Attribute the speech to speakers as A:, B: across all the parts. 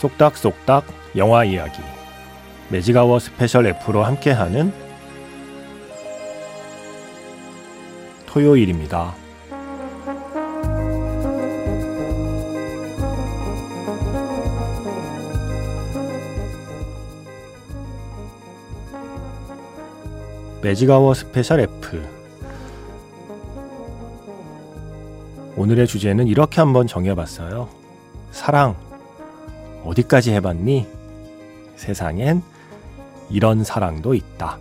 A: 쏙닥쏙닥 영화 이야기 매직아워 스페셜 F로 함께하는 토요일입니다. 매직아워 스페셜 F 오늘의 주제는 이렇게 한번 정해봤어요. 사랑 어디까지 해봤니? 세상엔 이런 사랑도 있다.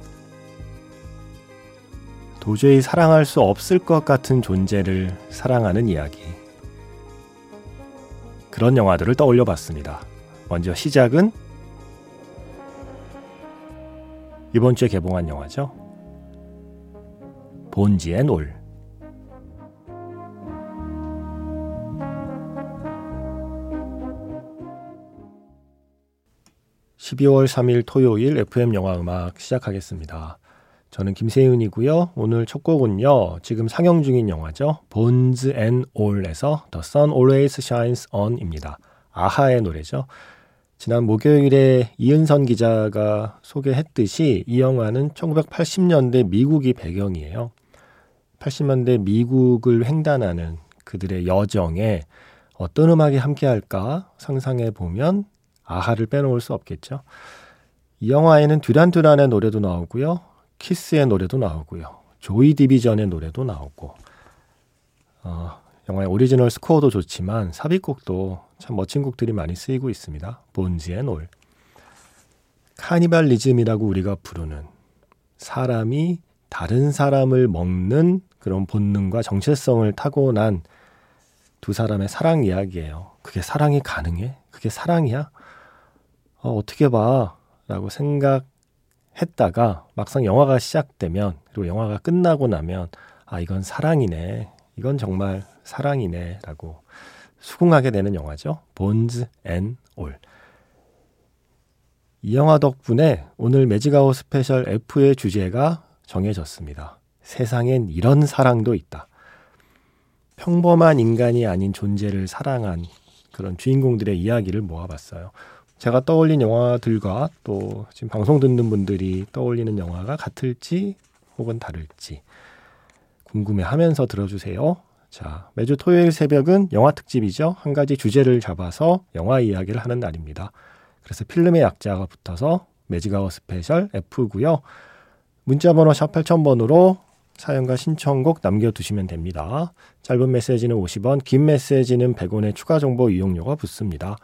A: 도저히 사랑할 수 없을 것 같은 존재를 사랑하는 이야기. 그런 영화들을 떠올려 봤습니다. 먼저 시작은 이번 주에 개봉한 영화죠. 본지의 놀. 12월 3일 토요일 FM 영화 음악 시작하겠습니다. 저는 김세윤이고요. 오늘 첫 곡은요. 지금 상영 중인 영화죠. Bones and All에서 The Sun Always Shines On입니다. 아하의 노래죠. 지난 목요일에 이은선 기자가 소개했듯이 이 영화는 1980년대 미국이 배경이에요. 80년대 미국을 횡단하는 그들의 여정에 어떤 음악이 함께할까 상상해 보면 아하를 빼놓을 수 없겠죠. 이 영화에는 듀란듀란의 노래도 나오고요. 키스의 노래도 나오고요. 조이 디비전의 노래도 나오고 어, 영화의 오리지널 스코어도 좋지만 삽입곡도 참 멋진 곡들이 많이 쓰이고 있습니다. 본즈 앤 올. 카니발리즘이라고 우리가 부르는 사람이 다른 사람을 먹는 그런 본능과 정체성을 타고난 두 사람의 사랑 이야기예요. 그게 사랑이 가능해? 그게 사랑이야? 어, 어떻게 봐? 라고 생각했다가 막상 영화가 시작되면 그리고 영화가 끝나고 나면 아, 이건 사랑이네. 이건 정말 사랑이네. 라고 수긍하게 되는 영화죠. 본즈 앤 올. 이 영화 덕분에 오늘 매직아워 스페셜 F의 주제가 정해졌습니다. 세상엔 이런 사랑도 있다. 평범한 인간이 아닌 존재를 사랑한 그런 주인공들의 이야기를 모아봤어요. 제가 떠올린 영화들과 또 지금 방송 듣는 분들이 떠올리는 영화가 같을지 혹은 다를지 궁금해 하면서 들어주세요. 자, 매주 토요일 새벽은 영화 특집이죠. 한 가지 주제를 잡아서 영화 이야기를 하는 날입니다. 그래서 필름의 약자가 붙어서 매직아워 스페셜 F고요. 문자 번호 샵 8000번으로 사연과 신청곡 남겨두시면 됩니다. 짧은 메시지는 50원, 긴 메시지는 100원의 추가 정보 이용료가 붙습니다.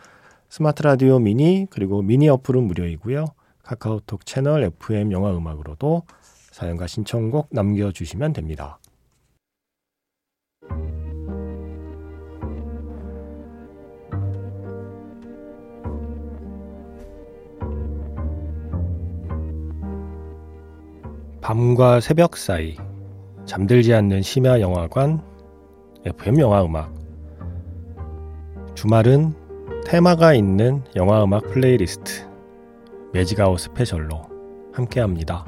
A: 스마트 라디오 미니 그리고 미니 어플은 무료이고요. 카카오톡 채널 FM 영화 음악으로도 사연과 신청곡 남겨주시면 됩니다. 밤과 새벽 사이 잠들지 않는 심야 영화관 FM 영화 음악 주말은 테마가 있는 영화 음악 플레이리스트 매직아워 스페셜로 함께합니다.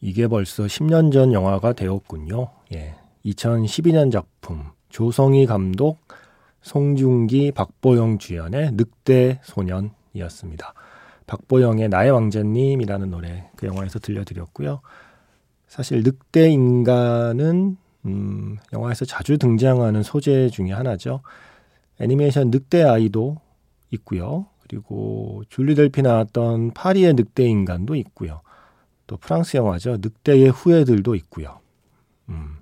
A: 이게 벌써 10년 전 영화가 되었군요. 예. 2012년 작품 조성희 감독, 송중기, 박보영 주연의 늑대 소년 이었습니다. 박보영의 나의 왕자님이라는 노래 그 영화에서 들려드렸고요. 사실 늑대 인간은 음, 영화에서 자주 등장하는 소재 중의 하나죠. 애니메이션 늑대 아이도 있고요. 그리고 줄리 델피 나왔던 파리의 늑대 인간도 있고요. 또 프랑스 영화죠. 늑대의 후예들도 있고요. 음,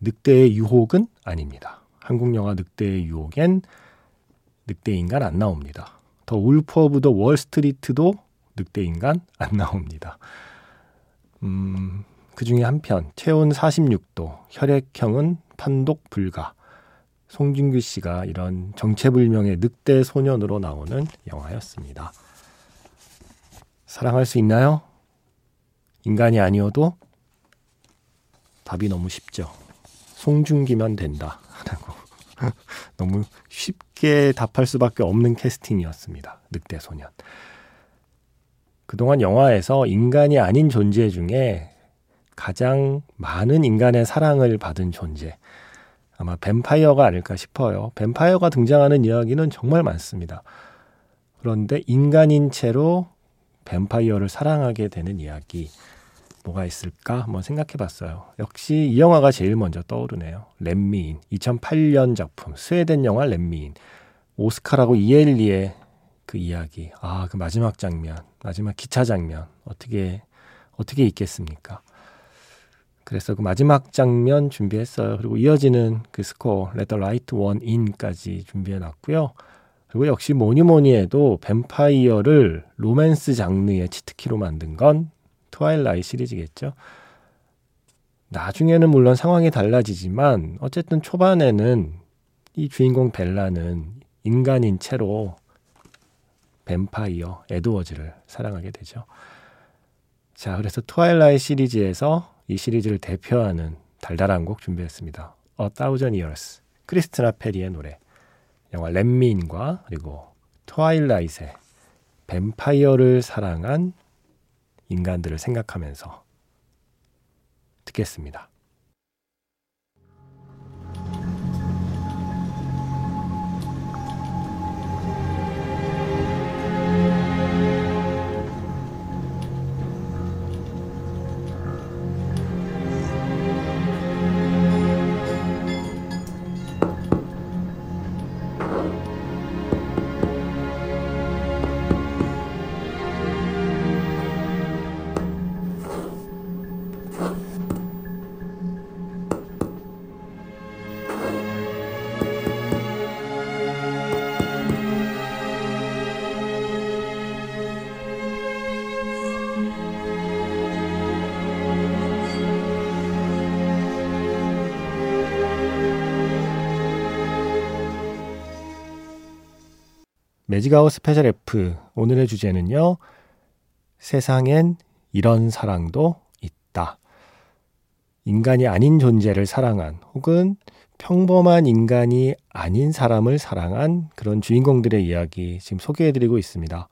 A: 늑대의 유혹은 아닙니다. 한국 영화 늑대의 유혹엔 늑대 인간 안 나옵니다. 더 울프 오브 더 월스트리트도 늑대 인간 안 나옵니다. 음, 그 중에 한 편, 체온 46도, 혈액형은 판독 불가. 송중기 씨가 이런 정체불명의 늑대 소년으로 나오는 영화였습니다. 사랑할 수 있나요? 인간이 아니어도 답이 너무 쉽죠. 송중기면 된다. 라고. 너무 쉽 게 답할 수밖에 없는 캐스팅이었습니다. 늑대 소년. 그동안 영화에서 인간이 아닌 존재 중에 가장 많은 인간의 사랑을 받은 존재. 아마 뱀파이어가 아닐까 싶어요. 뱀파이어가 등장하는 이야기는 정말 많습니다. 그런데 인간인 채로 뱀파이어를 사랑하게 되는 이야기. 뭐가 있을까 한번 생각해 봤어요. 역시 이 영화가 제일 먼저 떠오르네요. 렛미인 2008년 작품 스웨덴 영화 렛미인 오스카르하고 이엘리의 그 이야기 아 그 마지막 장면 마지막 기차 장면 어떻게 어떻게 잊겠습니까? 그래서 그 마지막 장면 준비했어요. 그리고 이어지는 그 스코어 the Right One In까지 준비해 놨고요. 그리고 역시 뭐니 뭐니 해도 뱀파이어를 로맨스 장르의 치트키로 만든 건 트와일라잇 시리즈겠죠. 나중에는 물론 상황이 달라지지만 어쨌든 초반에는 이 주인공 벨라는 인간인 채로 뱀파이어 에드워드를 사랑하게 되죠. 자, 그래서 트와일라잇 시리즈에서 이 시리즈를 대표하는 달달한 곡 준비했습니다. A Thousand Years. 크리스티나 페리의 노래. 영화 렛민과 그리고 트와일라이트의 뱀파이어를 사랑한 인간들을 생각하면서 듣겠습니다. 매직아워 스페셜 F 오늘의 주제는요. 세상엔 이런 사랑도 있다. 인간이 아닌 존재를 사랑한 혹은 평범한 인간이 아닌 사람을 사랑한 그런 주인공들의 이야기 지금 소개해드리고 있습니다.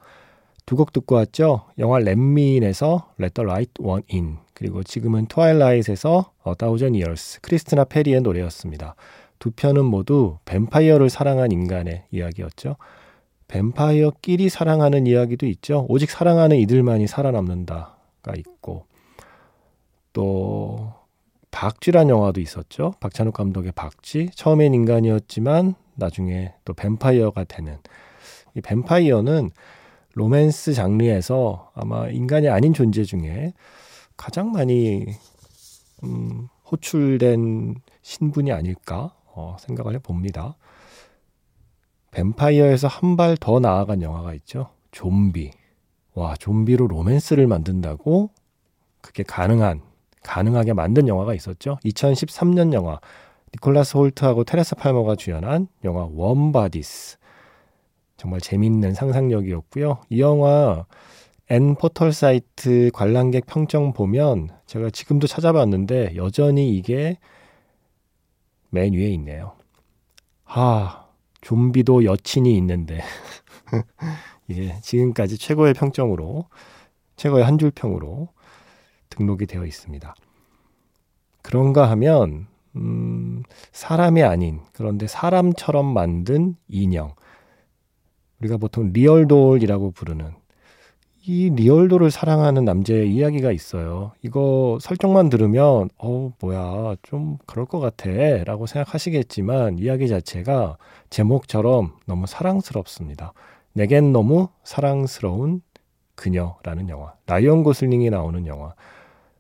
A: 두 곡 듣고 왔죠. 영화 렛미인에서 Let the Right One In 그리고 지금은 트와일라잇에서 A Thousand Years 크리스티나 페리의 노래였습니다. 두 편은 모두 뱀파이어를 사랑한 인간의 이야기였죠. 뱀파이어끼리 사랑하는 이야기도 있죠. 오직 사랑하는 이들만이 살아남는다가 있고 또 박쥐란 영화도 있었죠. 박찬욱 감독의 박쥐. 처음엔 인간이었지만 나중에 또 뱀파이어가 되는 이 뱀파이어는 로맨스 장르에서 아마 인간이 아닌 존재 중에 가장 많이 음, 호출된 신분이 아닐까 어, 생각을 해봅니다. 뱀파이어에서 한 발 더 나아간 영화가 있죠. 좀비. 와, 좀비로 로맨스를 만든다고 그게 가능한, 가능하게 만든 영화가 있었죠. 2013년 영화. 니콜라스 홀트하고 테레사 팔머가 주연한 영화 웜바디스. 정말 재밌는 상상력이었고요. 이 영화 엔 포털 사이트 관람객 평점 보면 제가 지금도 찾아봤는데 여전히 이게 맨 위에 있네요. 하, 좀비도 여친이 있는데 예, 지금까지 최고의 평점으로 최고의 한 줄 평으로 등록이 되어 있습니다. 그런가 하면 음, 사람이 아닌 그런데 사람처럼 만든 인형 우리가 보통 리얼돌이라고 부르는 이 리얼돌을 사랑하는 남자의 이야기가 있어요. 이거 설정만 들으면 어 뭐야 좀 그럴 것 같아라고 생각하시겠지만 이야기 자체가 제목처럼 너무 사랑스럽습니다. 내겐 너무 사랑스러운 그녀라는 영화. 라이언 고슬링이 나오는 영화.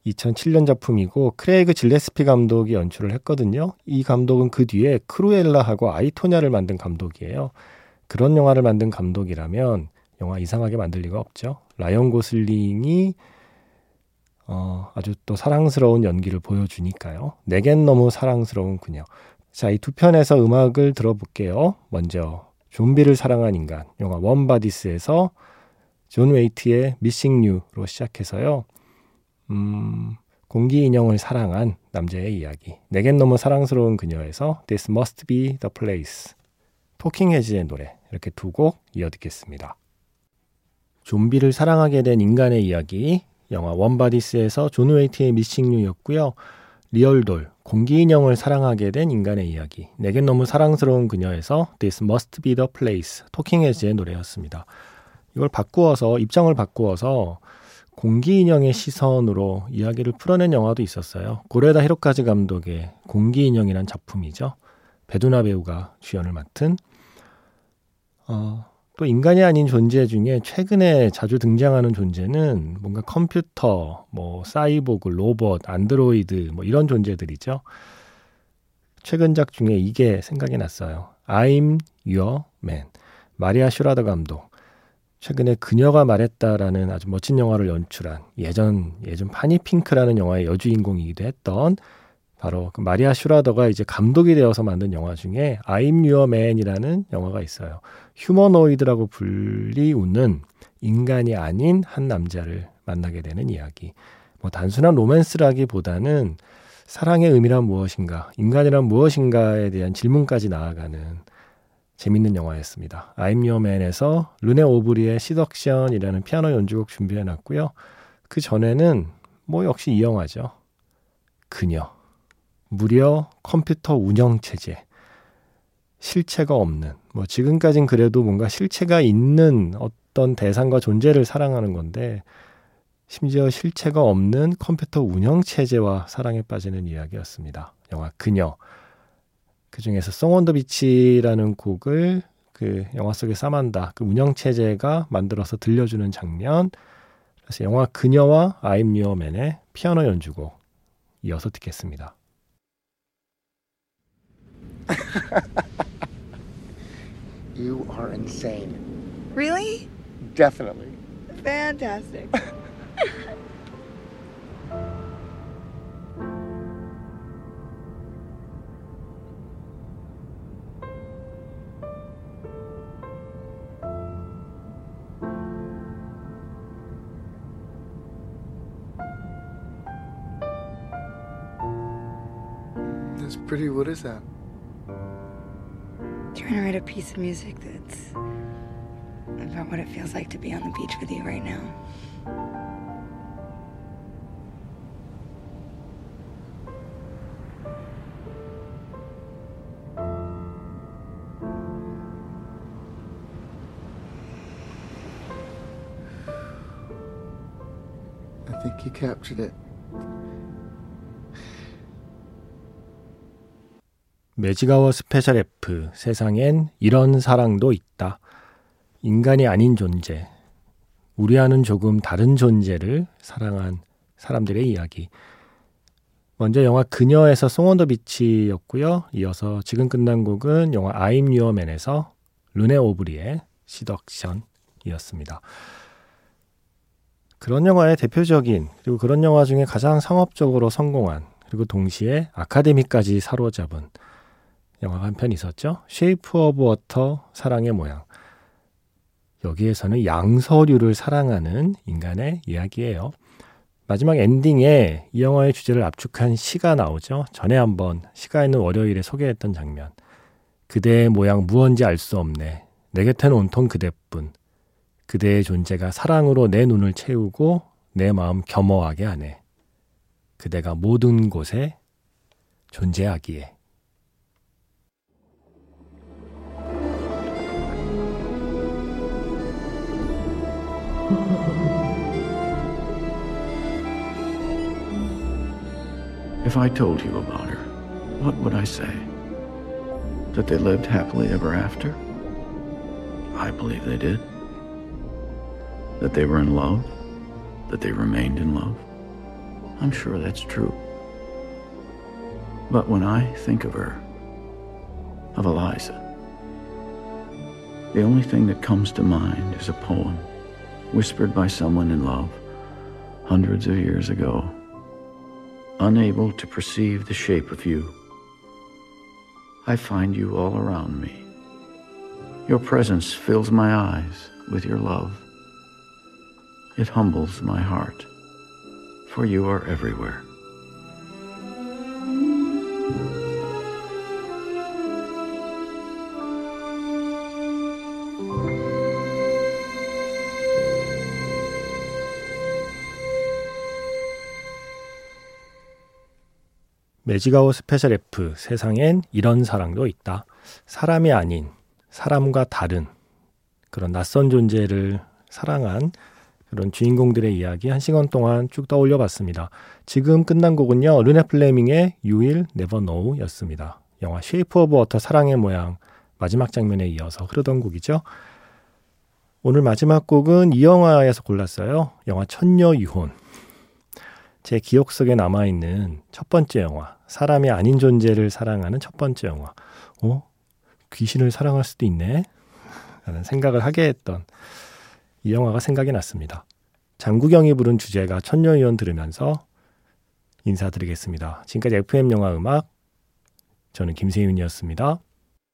A: 2007년 작품이고 크레이그 질레스피 감독이 연출을 했거든요. 이 감독은 그 뒤에 크루엘라하고 아이토냐를 만든 감독이에요. 그런 영화를 만든 감독이라면 영화 이상하게 만들 리가 없죠. 라이언 고슬링이 어, 아주 또 사랑스러운 연기를 보여주니까요. 내겐 너무 사랑스러운 그녀. 자, 이 두 편에서 음악을 들어볼게요. 먼저 좀비를 사랑한 인간 영화 웜바디스에서 존 웨이트의 Missing You로 시작해서요. 음, 공기 인형을 사랑한 남자의 이야기. 내겐 너무 사랑스러운 그녀에서 This Must Be the Place. 토킹 헤즈의 노래. 이렇게 두 곡 이어 듣겠습니다. 좀비를 사랑하게 된 인간의 이야기. 영화 웜바디스에서 존 웨이트의 Missing You였고요. 리얼돌, 공기 인형을 사랑하게 된 인간의 이야기. 내겐 너무 사랑스러운 그녀에서 This Must Be the Place. 토킹 헤즈의 노래였습니다. 이걸 바꾸어서 입장을 바꾸어서 공기 인형의 시선으로 이야기를 풀어낸 영화도 있었어요. 고레에다 히로카즈 감독의 공기 인형이란 작품이죠. 베두나 배우가 주연을 맡은 어, 또 인간이 아닌 존재 중에 최근에 자주 등장하는 존재는 뭔가 컴퓨터, 뭐 사이보그, 로봇, 안드로이드 뭐 이런 존재들이죠. 최근작 중에 이게 생각이 났어요. I'm Your Man. 마리아 슈라더 감독. 최근에 그녀가 말했다라는 아주 멋진 영화를 연출한 예전 예전 파니핑크라는 영화의 여주인공이기도 했던 바로 그 마리아 슈라더가 이제 감독이 되어서 만든 영화 중에 I'm Your Man이라는 영화가 있어요. 휴머노이드라고 불리우는 인간이 아닌 한 남자를 만나게 되는 이야기. 뭐 단순한 로맨스라기보다는 사랑의 의미란 무엇인가, 인간이란 무엇인가에 대한 질문까지 나아가는 재밌는 영화였습니다. I'm Your Man에서 르네 오브리의 시덕션이라는 피아노 연주곡 준비해 놨고요. 그 전에는 뭐 역시 이 영화죠. 그녀. 무려 컴퓨터 운영 체제. 실체가 없는 뭐 지금까진 그래도 뭔가 실체가 있는 어떤 대상과 존재를 사랑하는 건데 심지어 실체가 없는 컴퓨터 운영 체제와 사랑에 빠지는 이야기였습니다. 영화 그녀. 그 중에서 송온더 비치라는 곡을 그 영화 속에 싸만다 그 운영 체제가 만들어서 들려주는 장면. 그래서 영화 그녀와 아임 뉴어맨의 피아노 연주곡 이어서 듣겠습니다.
B: you are insane.
C: Really?
B: Definitely.
C: Fantastic.
B: That's pretty. What is that?
C: To write a piece of music that's about what it feels like to be on the beach with you right now.
B: I think you captured it.
A: 매직아워 스페셜 F 세상엔 이런 사랑도 있다. 인간이 아닌 존재. 우리와는 조금 다른 존재를 사랑한 사람들의 이야기. 먼저 영화 그녀에서 Song on the Beach였고요. 이어서 지금 끝난 곡은 영화 Your Man에서 르네 오브리의 Seduction이었습니다. 그런 영화의 대표적인 그리고 그런 영화 중에 가장 상업적으로 성공한 그리고 동시에 아카데미까지 사로잡은 영화가 한 편 있었죠. 쉐이프 오브 워터 사랑의 모양. 여기에서는 양서류를 사랑하는 인간의 이야기예요. 마지막 엔딩에 이 영화의 주제를 압축한 시가 나오죠. 전에 한번 시가 있는 월요일에 소개했던 장면. 그대의 모양 무언지 알 수 없네. 내 곁에는 온통 그대뿐. 그대의 존재가 사랑으로 내 눈을 채우고 내 마음 겸허하게 하네. 그대가 모든 곳에 존재하기에.
D: If I told you about her, what would I say? That they lived happily ever after? I believe they did. That they were in love? That they remained in love? I'm sure that's true. But when I think of her, of Eliza, The only thing that comes to mind is a poem whispered by someone in love hundreds of years ago, unable to perceive the shape of you. I find you all around me. Your presence fills my eyes with your love. It humbles my heart, for you are everywhere.
A: 매직아워 스페셜 F 세상엔 이런 사랑도 있다. 사람이 아닌 사람과 다른 그런 낯선 존재를 사랑한 그런 주인공들의 이야기 한 시간 동안 쭉 떠올려 봤습니다. 지금 끝난 곡은요. 르네 플레밍의 You'll Never Know 였습니다. 영화 쉐이프 오브 워터 사랑의 모양 마지막 장면에 이어서 흐르던 곡이죠. 오늘 마지막 곡은 이 영화에서 골랐어요. 영화 천녀 유혼. 제 기억 속에 남아있는 첫 번째 영화. 사람이 아닌 존재를 사랑하는 첫 번째 영화. 어? 귀신을 사랑할 수도 있네? 라는 생각을 하게 했던 이 영화가 생각이 났습니다. 장구경이 부른 주제가 천녀유원 들으면서 인사드리겠습니다. 지금까지 FM 영화 음악 저는 김세윤이었습니다.